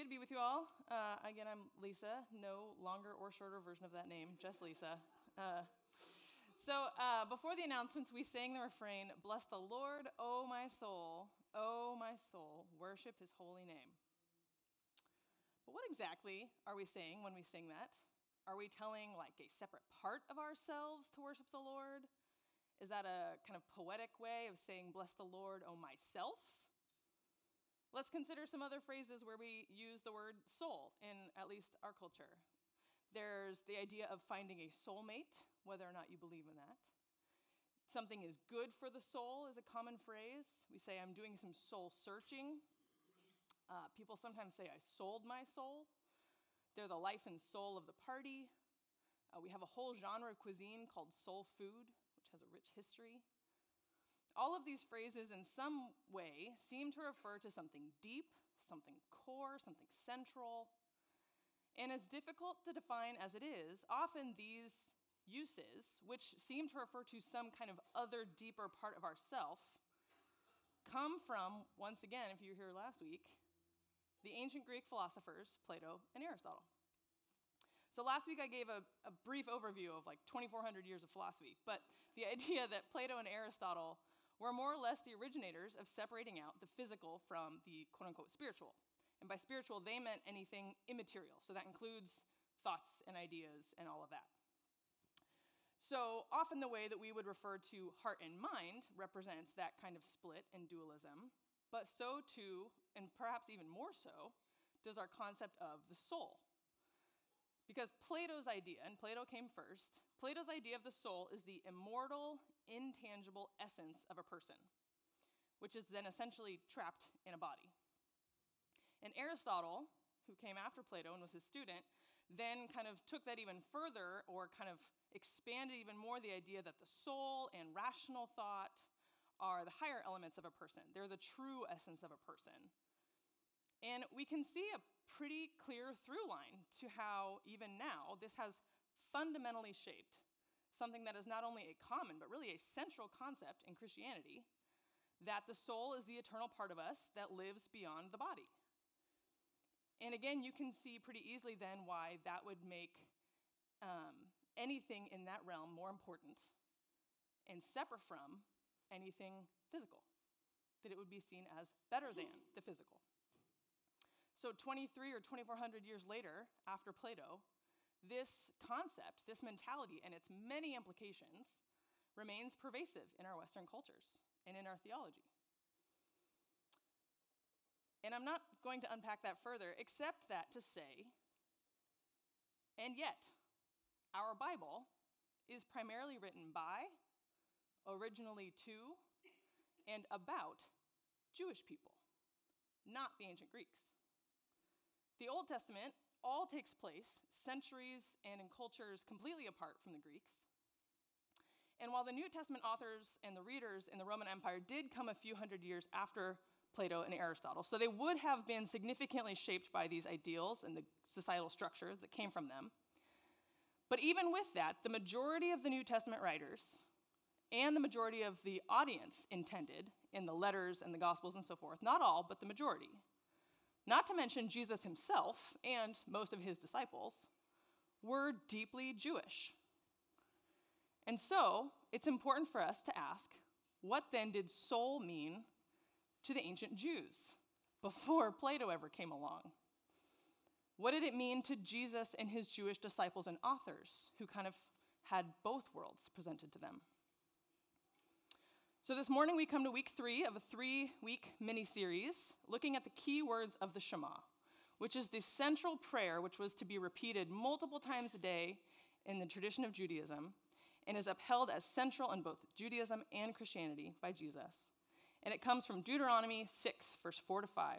good to be with you all. Uh, again, I'm Lisa, no longer or shorter version of that name, just Lisa. Uh, so, uh, before the announcements, we sang the refrain Bless the Lord, O my soul, O my soul, worship his holy name. But what exactly are we saying when we sing that? Are we telling like a separate part of ourselves to worship the Lord? Is that a kind of poetic way of saying, Bless the Lord, O myself? Let's consider some other phrases where we use the word soul in at least our culture. There's the idea of finding a soulmate, whether or not you believe in that. Something is good for the soul is a common phrase. We say, I'm doing some soul searching. Uh, people sometimes say, I sold my soul. They're the life and soul of the party. Uh, we have a whole genre of cuisine called soul food, which has a rich history. All of these phrases, in some way, seem to refer to something deep, something core, something central. And as difficult to define as it is, often these uses, which seem to refer to some kind of other deeper part of ourself, come from, once again, if you were here last week, the ancient Greek philosophers, Plato and Aristotle. So last week I gave a, a brief overview of like 2,400 years of philosophy, but the idea that Plato and Aristotle were more or less the originators of separating out the physical from the quote unquote spiritual. And by spiritual, they meant anything immaterial. So that includes thoughts and ideas and all of that. So often the way that we would refer to heart and mind represents that kind of split and dualism, but so too, and perhaps even more so, does our concept of the soul. Because Plato's idea, and Plato came first, Plato's idea of the soul is the immortal, intangible essence of a person, which is then essentially trapped in a body. And Aristotle, who came after Plato and was his student, then kind of took that even further or kind of expanded even more the idea that the soul and rational thought are the higher elements of a person. They're the true essence of a person. And we can see a pretty clear through line to how, even now, this has fundamentally shaped something that is not only a common, but really a central concept in Christianity that the soul is the eternal part of us that lives beyond the body. And again, you can see pretty easily then why that would make um, anything in that realm more important and separate from anything physical, that it would be seen as better than the physical. So, 23 or 2400 years later, after Plato, this concept, this mentality, and its many implications remains pervasive in our Western cultures and in our theology. And I'm not going to unpack that further, except that to say, and yet, our Bible is primarily written by, originally to, and about Jewish people, not the ancient Greeks. The Old Testament all takes place centuries and in cultures completely apart from the Greeks. And while the New Testament authors and the readers in the Roman Empire did come a few hundred years after Plato and Aristotle, so they would have been significantly shaped by these ideals and the societal structures that came from them. But even with that, the majority of the New Testament writers and the majority of the audience intended in the letters and the Gospels and so forth, not all, but the majority, not to mention Jesus himself and most of his disciples, were deeply Jewish. And so, it's important for us to ask what then did soul mean to the ancient Jews before Plato ever came along? What did it mean to Jesus and his Jewish disciples and authors who kind of had both worlds presented to them? So, this morning we come to week three of a three week mini series looking at the key words of the Shema, which is the central prayer which was to be repeated multiple times a day in the tradition of Judaism and is upheld as central in both Judaism and Christianity by Jesus. And it comes from Deuteronomy 6, verse 4 to 5,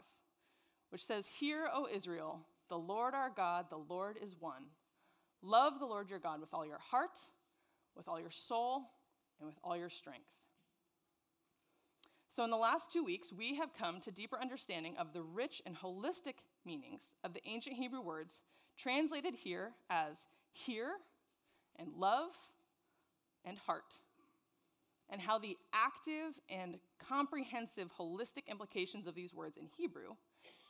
which says, Hear, O Israel, the Lord our God, the Lord is one. Love the Lord your God with all your heart, with all your soul, and with all your strength. So, in the last two weeks, we have come to deeper understanding of the rich and holistic meanings of the ancient Hebrew words translated here as hear and love and heart, and how the active and comprehensive holistic implications of these words in Hebrew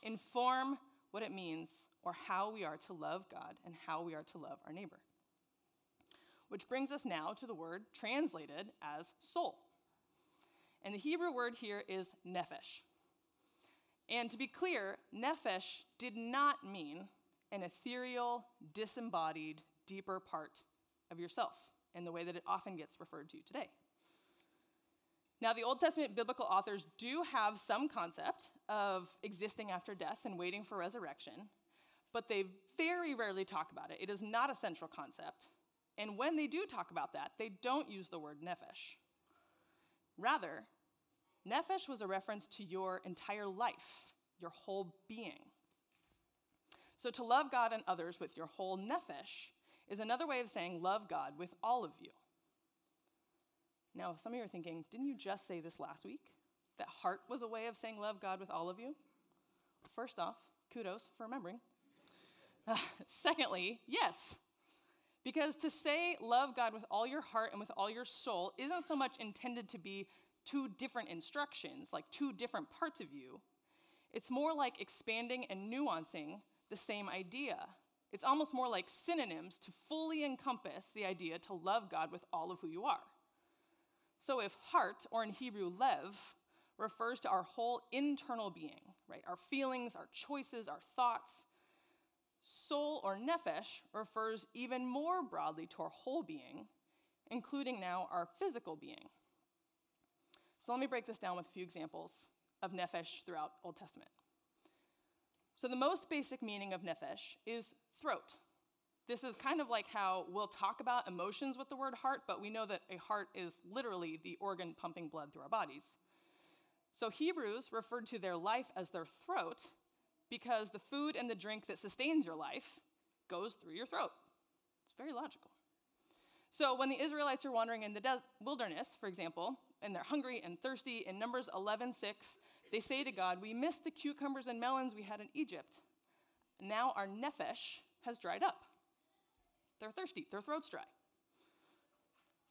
inform what it means or how we are to love God and how we are to love our neighbor. Which brings us now to the word translated as soul. And the Hebrew word here is nephesh. And to be clear, nephesh did not mean an ethereal, disembodied, deeper part of yourself in the way that it often gets referred to today. Now, the Old Testament biblical authors do have some concept of existing after death and waiting for resurrection, but they very rarely talk about it. It is not a central concept. And when they do talk about that, they don't use the word nephesh. Rather, nephesh was a reference to your entire life, your whole being. So to love God and others with your whole nephesh is another way of saying love God with all of you. Now, some of you are thinking, didn't you just say this last week? That heart was a way of saying love God with all of you? First off, kudos for remembering. Uh, secondly, yes. Because to say love God with all your heart and with all your soul isn't so much intended to be two different instructions, like two different parts of you. It's more like expanding and nuancing the same idea. It's almost more like synonyms to fully encompass the idea to love God with all of who you are. So if heart, or in Hebrew, lev, refers to our whole internal being, right? Our feelings, our choices, our thoughts. Soul, or nephesh, refers even more broadly to our whole being, including now our physical being. So let me break this down with a few examples of nephesh throughout Old Testament. So the most basic meaning of nephesh is throat. This is kind of like how we'll talk about emotions with the word heart, but we know that a heart is literally the organ pumping blood through our bodies. So Hebrews referred to their life as their throat because the food and the drink that sustains your life goes through your throat. It's very logical. So when the Israelites are wandering in the de- wilderness, for example, and they're hungry and thirsty, in Numbers 11:6, they say to God, "We missed the cucumbers and melons we had in Egypt. Now our nephesh has dried up." They're thirsty, their throat's dry.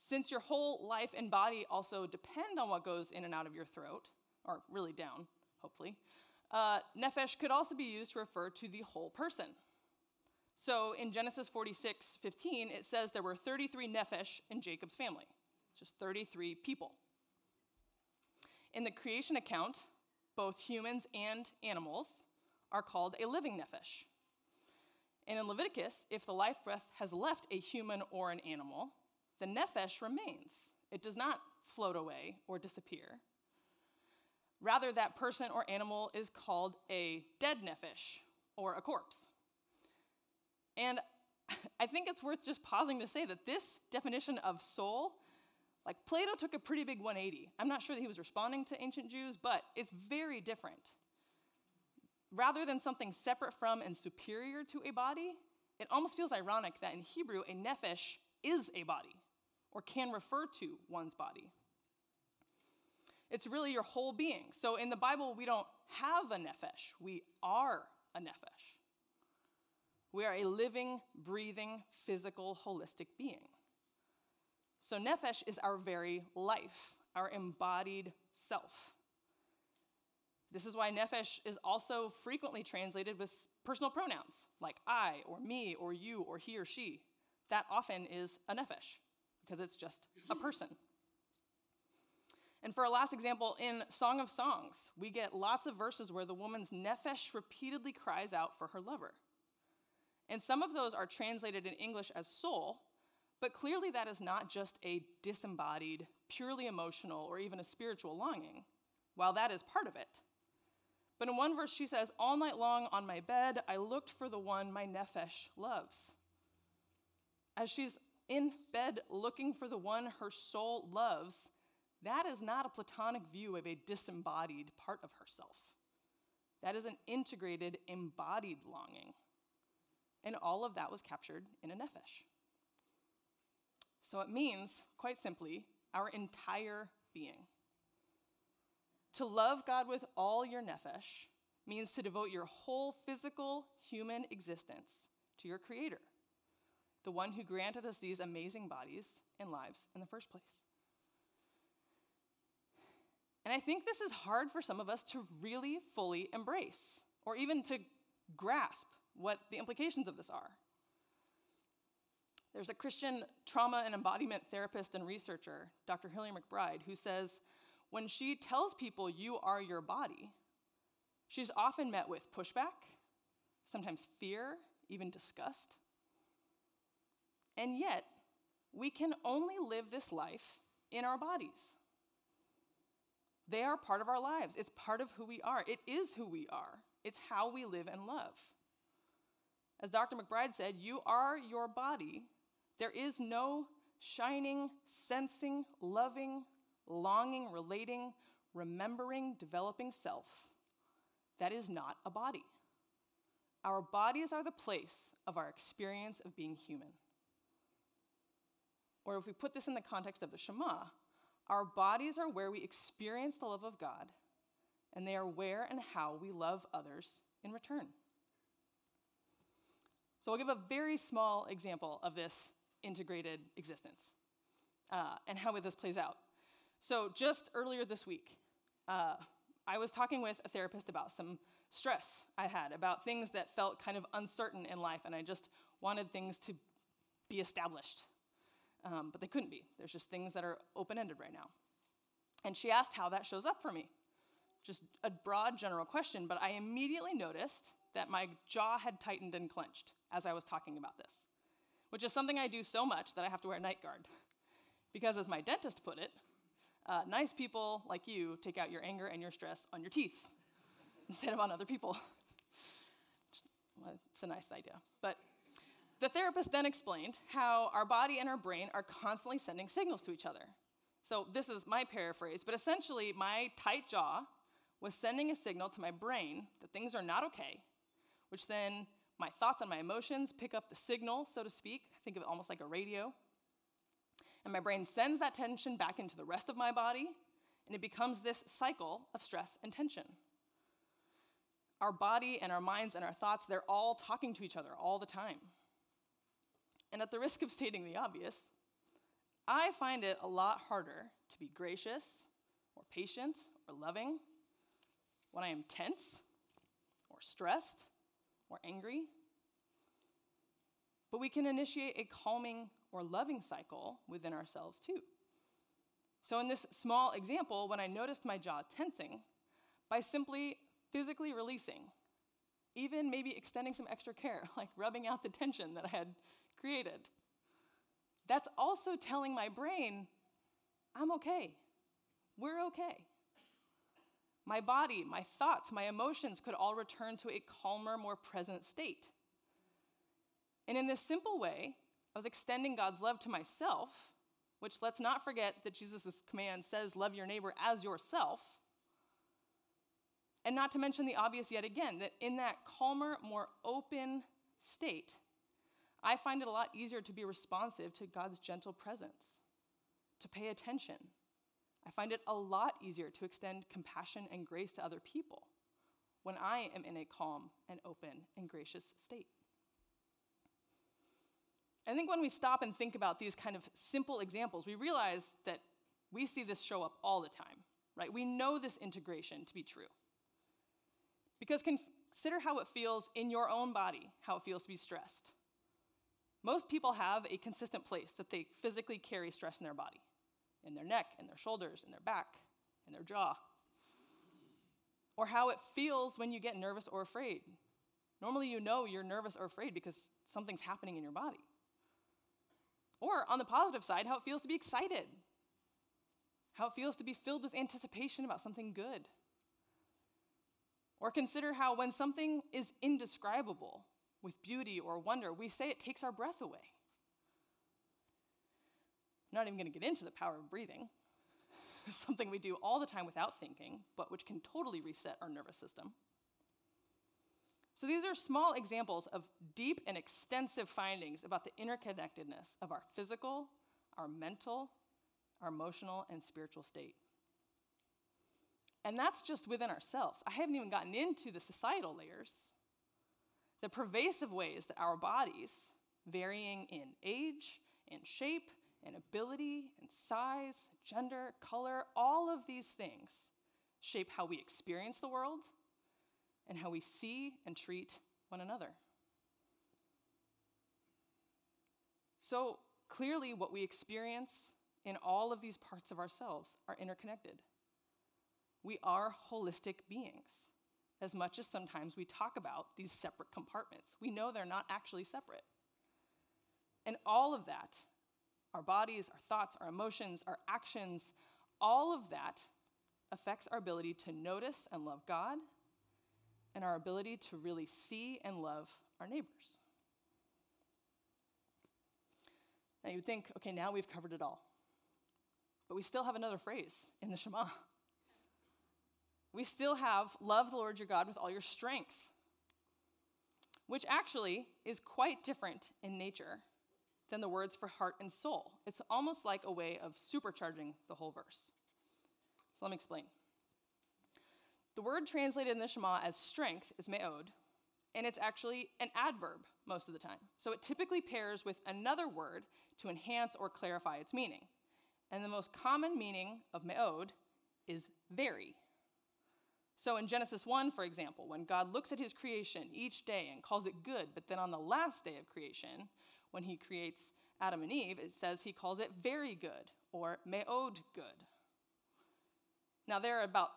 Since your whole life and body also depend on what goes in and out of your throat, or really down, hopefully, uh, nephesh could also be used to refer to the whole person. So in Genesis 46 15, it says there were 33 nephesh in Jacob's family, just 33 people. In the creation account, both humans and animals are called a living nephesh. And in Leviticus, if the life breath has left a human or an animal, the nephesh remains. It does not float away or disappear. Rather, that person or animal is called a dead nephesh or a corpse. And I think it's worth just pausing to say that this definition of soul, like Plato took a pretty big 180. I'm not sure that he was responding to ancient Jews, but it's very different rather than something separate from and superior to a body, it almost feels ironic that in Hebrew, a nephesh is a body or can refer to one's body. It's really your whole being. So in the Bible, we don't have a nephesh, we are a nephesh. We are a living, breathing, physical, holistic being. So nephesh is our very life, our embodied self. This is why nephesh is also frequently translated with personal pronouns like I or me or you or he or she. That often is a nephesh because it's just a person. And for our last example, in Song of Songs, we get lots of verses where the woman's nephesh repeatedly cries out for her lover. And some of those are translated in English as soul, but clearly that is not just a disembodied, purely emotional, or even a spiritual longing. While that is part of it, but in one verse, she says, All night long on my bed, I looked for the one my nephesh loves. As she's in bed looking for the one her soul loves, that is not a platonic view of a disembodied part of herself. That is an integrated, embodied longing. And all of that was captured in a nephesh. So it means, quite simply, our entire being. To love God with all your nephesh means to devote your whole physical human existence to your Creator, the one who granted us these amazing bodies and lives in the first place. And I think this is hard for some of us to really fully embrace, or even to grasp what the implications of this are. There's a Christian trauma and embodiment therapist and researcher, Dr. Hillary McBride, who says when she tells people you are your body, she's often met with pushback, sometimes fear, even disgust. And yet, we can only live this life in our bodies. They are part of our lives. It's part of who we are. It is who we are. It's how we live and love. As Dr. McBride said, you are your body. There is no shining, sensing, loving, longing, relating, remembering, developing self that is not a body. Our bodies are the place of our experience of being human. Or if we put this in the context of the Shema, our bodies are where we experience the love of God, and they are where and how we love others in return. So I'll give a very small example of this integrated existence uh, and how this plays out. So just earlier this week, uh, I was talking with a therapist about some stress I had, about things that felt kind of uncertain in life, and I just wanted things to be established um, but they couldn't be. There's just things that are open ended right now. And she asked how that shows up for me. Just a broad general question, but I immediately noticed that my jaw had tightened and clenched as I was talking about this, which is something I do so much that I have to wear a night guard. Because, as my dentist put it, uh, nice people like you take out your anger and your stress on your teeth instead of on other people. well, it's a nice idea. But the therapist then explained how our body and our brain are constantly sending signals to each other. So, this is my paraphrase, but essentially, my tight jaw was sending a signal to my brain that things are not okay, which then my thoughts and my emotions pick up the signal, so to speak. Think of it almost like a radio. And my brain sends that tension back into the rest of my body, and it becomes this cycle of stress and tension. Our body and our minds and our thoughts, they're all talking to each other all the time. And at the risk of stating the obvious, I find it a lot harder to be gracious or patient or loving when I am tense or stressed or angry. But we can initiate a calming or loving cycle within ourselves too. So, in this small example, when I noticed my jaw tensing, by simply physically releasing, even maybe extending some extra care, like rubbing out the tension that I had created. That's also telling my brain, I'm okay. We're okay. My body, my thoughts, my emotions could all return to a calmer, more present state. And in this simple way, I was extending God's love to myself, which let's not forget that Jesus' command says, Love your neighbor as yourself. And not to mention the obvious yet again, that in that calmer, more open state, I find it a lot easier to be responsive to God's gentle presence, to pay attention. I find it a lot easier to extend compassion and grace to other people when I am in a calm and open and gracious state. I think when we stop and think about these kind of simple examples, we realize that we see this show up all the time, right? We know this integration to be true. Because consider how it feels in your own body, how it feels to be stressed most people have a consistent place that they physically carry stress in their body in their neck, in their shoulders, in their back, in their jaw. Or how it feels when you get nervous or afraid. Normally, you know you're nervous or afraid because something's happening in your body. Or on the positive side, how it feels to be excited, how it feels to be filled with anticipation about something good. Or consider how when something is indescribable, with beauty or wonder, we say it takes our breath away. I'm not even going to get into the power of breathing. Something we do all the time without thinking, but which can totally reset our nervous system. So, these are small examples of deep and extensive findings about the interconnectedness of our physical, our mental, our emotional, and spiritual state. And that's just within ourselves. I haven't even gotten into the societal layers the pervasive ways that our bodies, varying in age, in shape, in ability, in size, gender, color, all of these things shape how we experience the world and how we see and treat one another. So clearly, what we experience in all of these parts of ourselves are interconnected. We are holistic beings, as much as sometimes we talk about these separate compartments. We know they're not actually separate. And all of that, our bodies, our thoughts, our emotions, our actions, all of that affects our ability to notice and love God and our ability to really see and love our neighbors. Now you'd think, okay, now we've covered it all. But we still have another phrase in the Shema. We still have love the Lord your God with all your strength, which actually is quite different in nature than the words for heart and soul. It's almost like a way of supercharging the whole verse. So let me explain. The word translated in the Shema as strength is me'od, and it's actually an adverb most of the time. So it typically pairs with another word to enhance or clarify its meaning. And the most common meaning of me'od is very. So in Genesis 1, for example, when God looks at his creation each day and calls it good, but then on the last day of creation, when he creates Adam and Eve, it says he calls it very good or me'od good. Now, there are about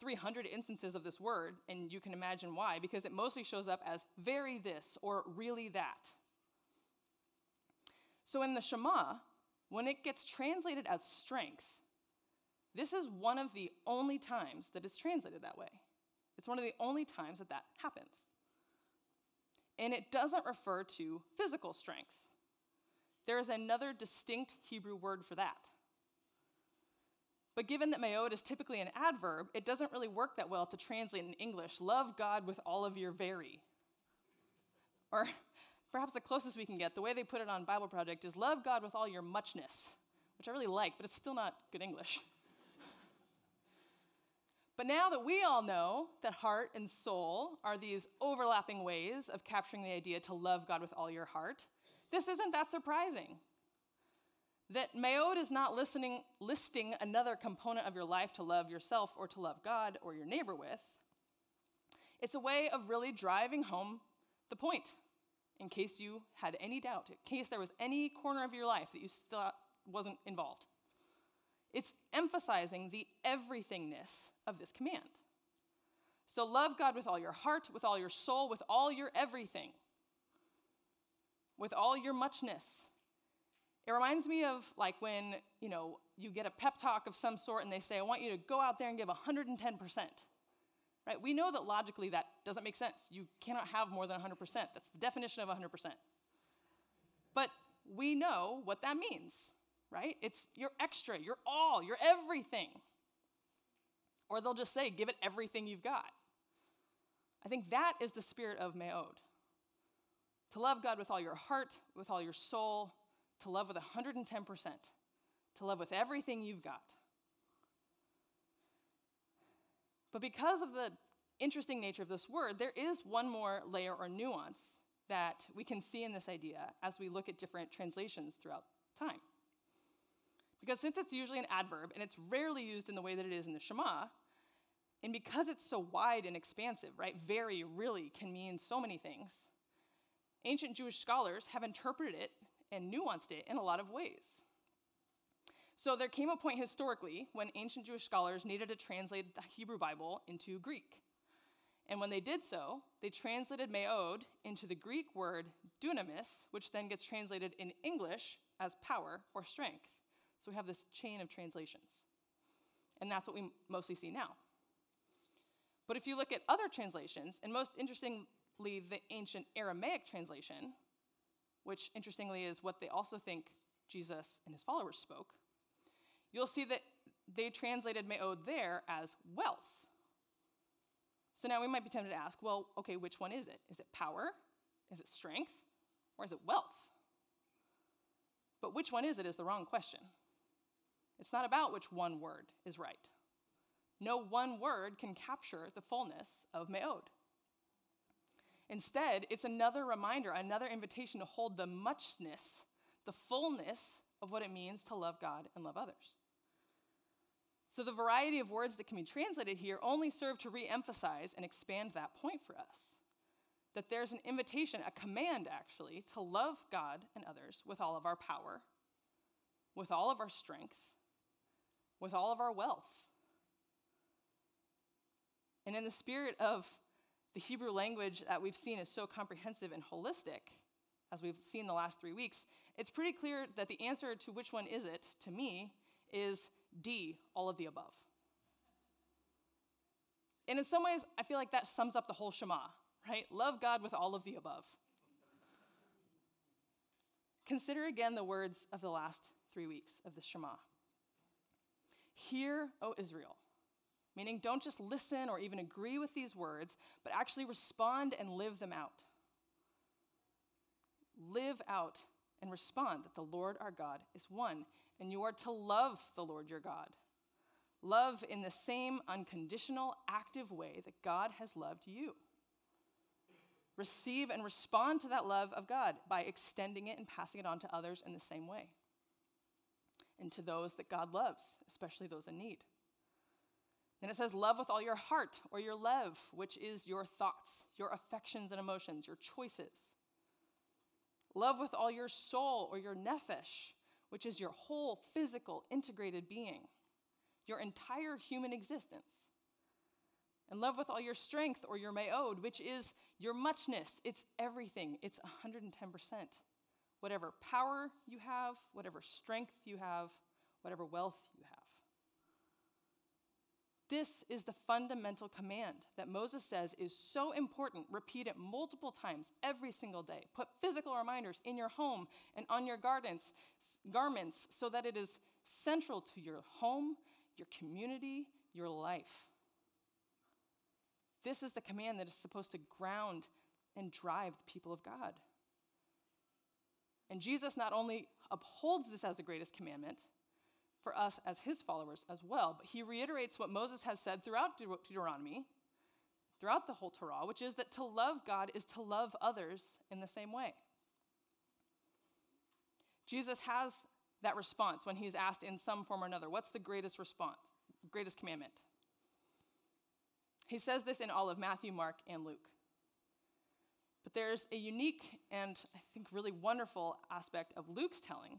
300 instances of this word, and you can imagine why, because it mostly shows up as very this or really that. So in the Shema, when it gets translated as strength, this is one of the only times that it's translated that way. It's one of the only times that that happens. And it doesn't refer to physical strength. There is another distinct Hebrew word for that. But given that me'od is typically an adverb, it doesn't really work that well to translate in English love God with all of your very. Or perhaps the closest we can get, the way they put it on Bible Project is love God with all your muchness, which I really like, but it's still not good English. But now that we all know that heart and soul are these overlapping ways of capturing the idea to love God with all your heart, this isn't that surprising that me'od is not listening, listing another component of your life to love yourself or to love God or your neighbor with. It's a way of really driving home the point in case you had any doubt, in case there was any corner of your life that you thought wasn't involved. It's emphasizing the everythingness of this command. So love God with all your heart, with all your soul, with all your everything, with all your muchness it reminds me of like when, you know, you get a pep talk of some sort and they say, I want you to go out there and give 110%. Right? We know that logically that doesn't make sense. You cannot have more than 100%. That's the definition of 100%. But we know what that means, right? It's your extra, your all, your everything. Or they'll just say, give it everything you've got. I think that is the spirit of Me'od. To love God with all your heart, with all your soul, to love with 110%, to love with everything you've got. But because of the interesting nature of this word, there is one more layer or nuance that we can see in this idea as we look at different translations throughout time. Because since it's usually an adverb and it's rarely used in the way that it is in the Shema, and because it's so wide and expansive, right, very, really can mean so many things, ancient Jewish scholars have interpreted it and nuanced it in a lot of ways. So there came a point historically when ancient Jewish scholars needed to translate the Hebrew Bible into Greek. And when they did so, they translated me'od into the Greek word dunamis, which then gets translated in English as power or strength. So we have this chain of translations. And that's what we mostly see now. But if you look at other translations, and most interestingly, the ancient Aramaic translation, which interestingly is what they also think Jesus and his followers spoke, you'll see that they translated me'od there as wealth. So now we might be tempted to ask, well, okay, which one is it? Is it power? Is it strength? Or is it wealth? But which one is it is the wrong question. It's not about which one word is right. No one word can capture the fullness of me'od. Instead, it's another reminder, another invitation to hold the muchness, the fullness of what it means to love God and love others. So, the variety of words that can be translated here only serve to re emphasize and expand that point for us. that there's an invitation, a command actually, to love God and others with all of our power, with all of our strength, with all of our wealth. And in the spirit of the Hebrew language that we've seen is so comprehensive and holistic, as we've seen the last three weeks, it's pretty clear that the answer to which one is it, to me, is D, all of the above. And in some ways, I feel like that sums up the whole Shema, right? Love God with all of the above. Consider again the words of the last three weeks of the Shema. Hear, O Israel, meaning don't just listen or even agree with these words, but actually respond and live them out. Live out and respond that the Lord our God is one, and you are to love the Lord your God. Love in the same unconditional, active way that God has loved you. Receive and respond to that love of God by extending it and passing it on to others in the same way. And to those that God loves, especially those in need. Then it says, Love with all your heart or your love, which is your thoughts, your affections and emotions, your choices. Love with all your soul or your nephesh, which is your whole physical, integrated being, your entire human existence. And love with all your strength or your meod, which is your muchness. It's everything, it's 110%. Whatever power you have, whatever strength you have, whatever wealth you have. This is the fundamental command that Moses says is so important. Repeat it multiple times every single day. Put physical reminders in your home and on your gardens, garments so that it is central to your home, your community, your life. This is the command that is supposed to ground and drive the people of God. And Jesus not only upholds this as the greatest commandment, for us as his followers as well. But he reiterates what Moses has said throughout Deuteronomy, throughout the whole Torah, which is that to love God is to love others in the same way. Jesus has that response when he's asked in some form or another, What's the greatest response, greatest commandment? He says this in all of Matthew, Mark, and Luke. But there's a unique and I think really wonderful aspect of Luke's telling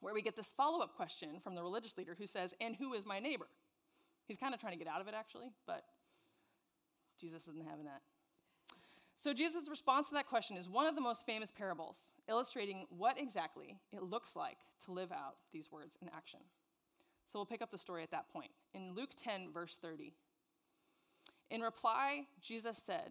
where we get this follow up question from the religious leader who says, And who is my neighbor? He's kind of trying to get out of it, actually, but Jesus isn't having that. So, Jesus' response to that question is one of the most famous parables, illustrating what exactly it looks like to live out these words in action. So, we'll pick up the story at that point. In Luke 10, verse 30. In reply, Jesus said,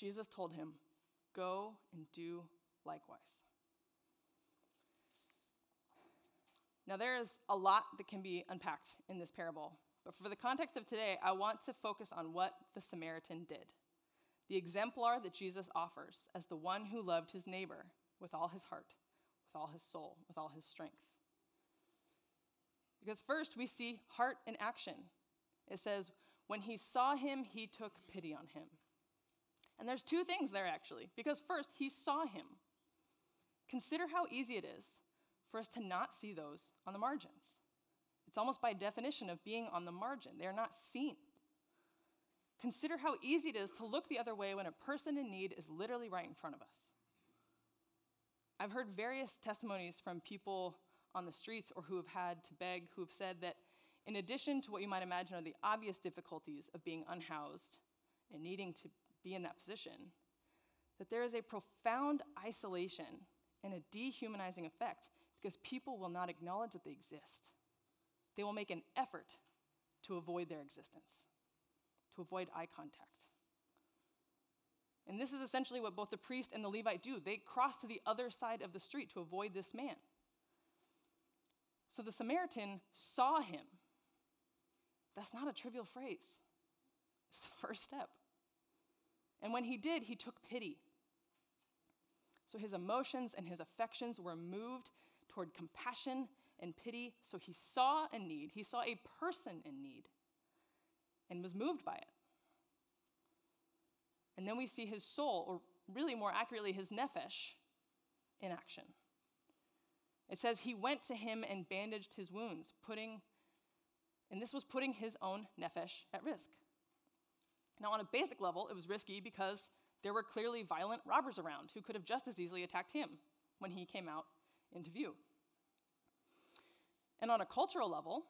Jesus told him, Go and do likewise. Now, there is a lot that can be unpacked in this parable, but for the context of today, I want to focus on what the Samaritan did. The exemplar that Jesus offers as the one who loved his neighbor with all his heart, with all his soul, with all his strength. Because first, we see heart in action. It says, when he saw him, he took pity on him. And there's two things there actually, because first, he saw him. Consider how easy it is for us to not see those on the margins. It's almost by definition of being on the margin, they are not seen. Consider how easy it is to look the other way when a person in need is literally right in front of us. I've heard various testimonies from people on the streets or who have had to beg, who have said that in addition to what you might imagine are the obvious difficulties of being unhoused and needing to be in that position, that there is a profound isolation and a dehumanizing effect because people will not acknowledge that they exist. They will make an effort to avoid their existence, to avoid eye contact. And this is essentially what both the priest and the Levite do. They cross to the other side of the street to avoid this man. So the Samaritan saw him. That's not a trivial phrase, it's the first step. And when he did, he took pity. So his emotions and his affections were moved toward compassion and pity. So he saw a need, he saw a person in need, and was moved by it. And then we see his soul, or really more accurately, his nephesh, in action. It says he went to him and bandaged his wounds, putting, and this was putting his own nephesh at risk. Now, on a basic level, it was risky because there were clearly violent robbers around who could have just as easily attacked him when he came out into view. And on a cultural level,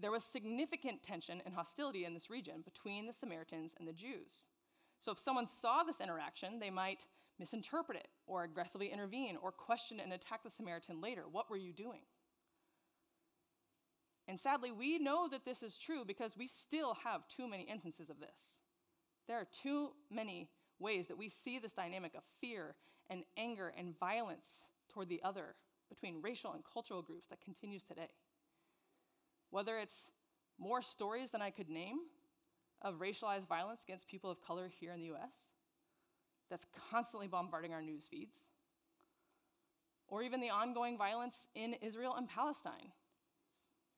there was significant tension and hostility in this region between the Samaritans and the Jews. So if someone saw this interaction, they might misinterpret it or aggressively intervene or question and attack the Samaritan later. What were you doing? And sadly, we know that this is true because we still have too many instances of this. There are too many ways that we see this dynamic of fear and anger and violence toward the other between racial and cultural groups that continues today. Whether it's more stories than I could name of racialized violence against people of color here in the US that's constantly bombarding our news feeds, or even the ongoing violence in Israel and Palestine,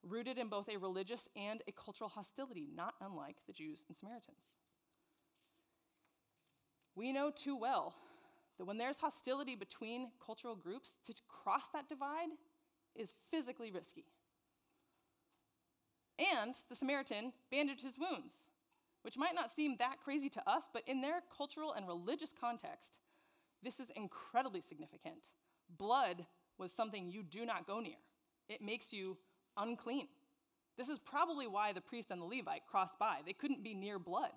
rooted in both a religious and a cultural hostility, not unlike the Jews and Samaritans. We know too well that when there's hostility between cultural groups, to cross that divide is physically risky. And the Samaritan bandaged his wounds, which might not seem that crazy to us, but in their cultural and religious context, this is incredibly significant. Blood was something you do not go near, it makes you unclean. This is probably why the priest and the Levite crossed by. They couldn't be near blood.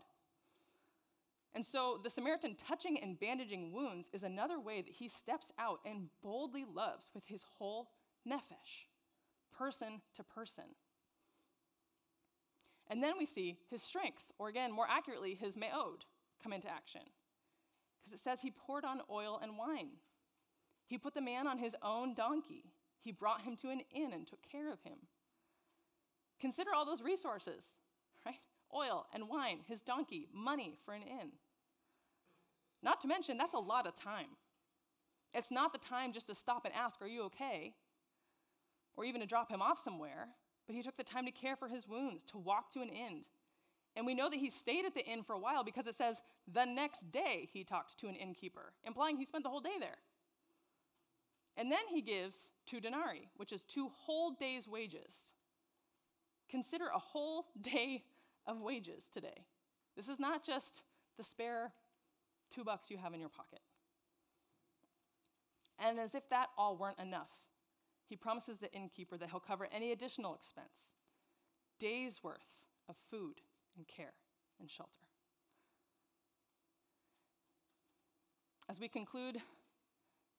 And so the Samaritan touching and bandaging wounds is another way that he steps out and boldly loves with his whole nephesh, person to person. And then we see his strength, or again, more accurately, his me'od, come into action. Because it says he poured on oil and wine. He put the man on his own donkey. He brought him to an inn and took care of him. Consider all those resources, right? Oil and wine, his donkey, money for an inn. Not to mention, that's a lot of time. It's not the time just to stop and ask, Are you okay? Or even to drop him off somewhere, but he took the time to care for his wounds, to walk to an end. And we know that he stayed at the inn for a while because it says the next day he talked to an innkeeper, implying he spent the whole day there. And then he gives two denarii, which is two whole days' wages. Consider a whole day of wages today. This is not just the spare two bucks you have in your pocket. And as if that all weren't enough, he promises the innkeeper that he'll cover any additional expense days worth of food and care and shelter. As we conclude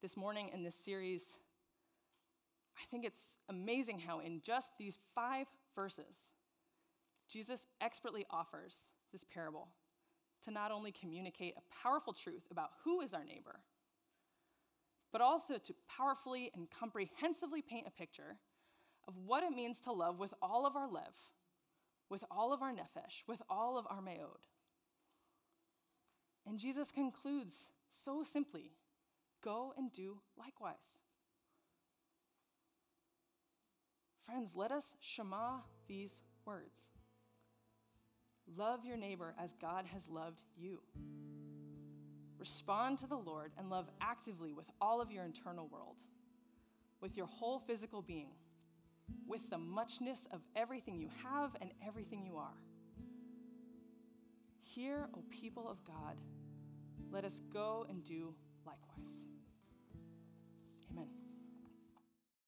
this morning in this series, I think it's amazing how, in just these five verses, Jesus expertly offers this parable to not only communicate a powerful truth about who is our neighbor, but also to powerfully and comprehensively paint a picture of what it means to love with all of our lev, with all of our nephesh, with all of our meod. And Jesus concludes so simply go and do likewise. Friends, let us shema these words. Love your neighbor as God has loved you. Respond to the Lord and love actively with all of your internal world, with your whole physical being, with the muchness of everything you have and everything you are. Hear, O people of God, let us go and do likewise.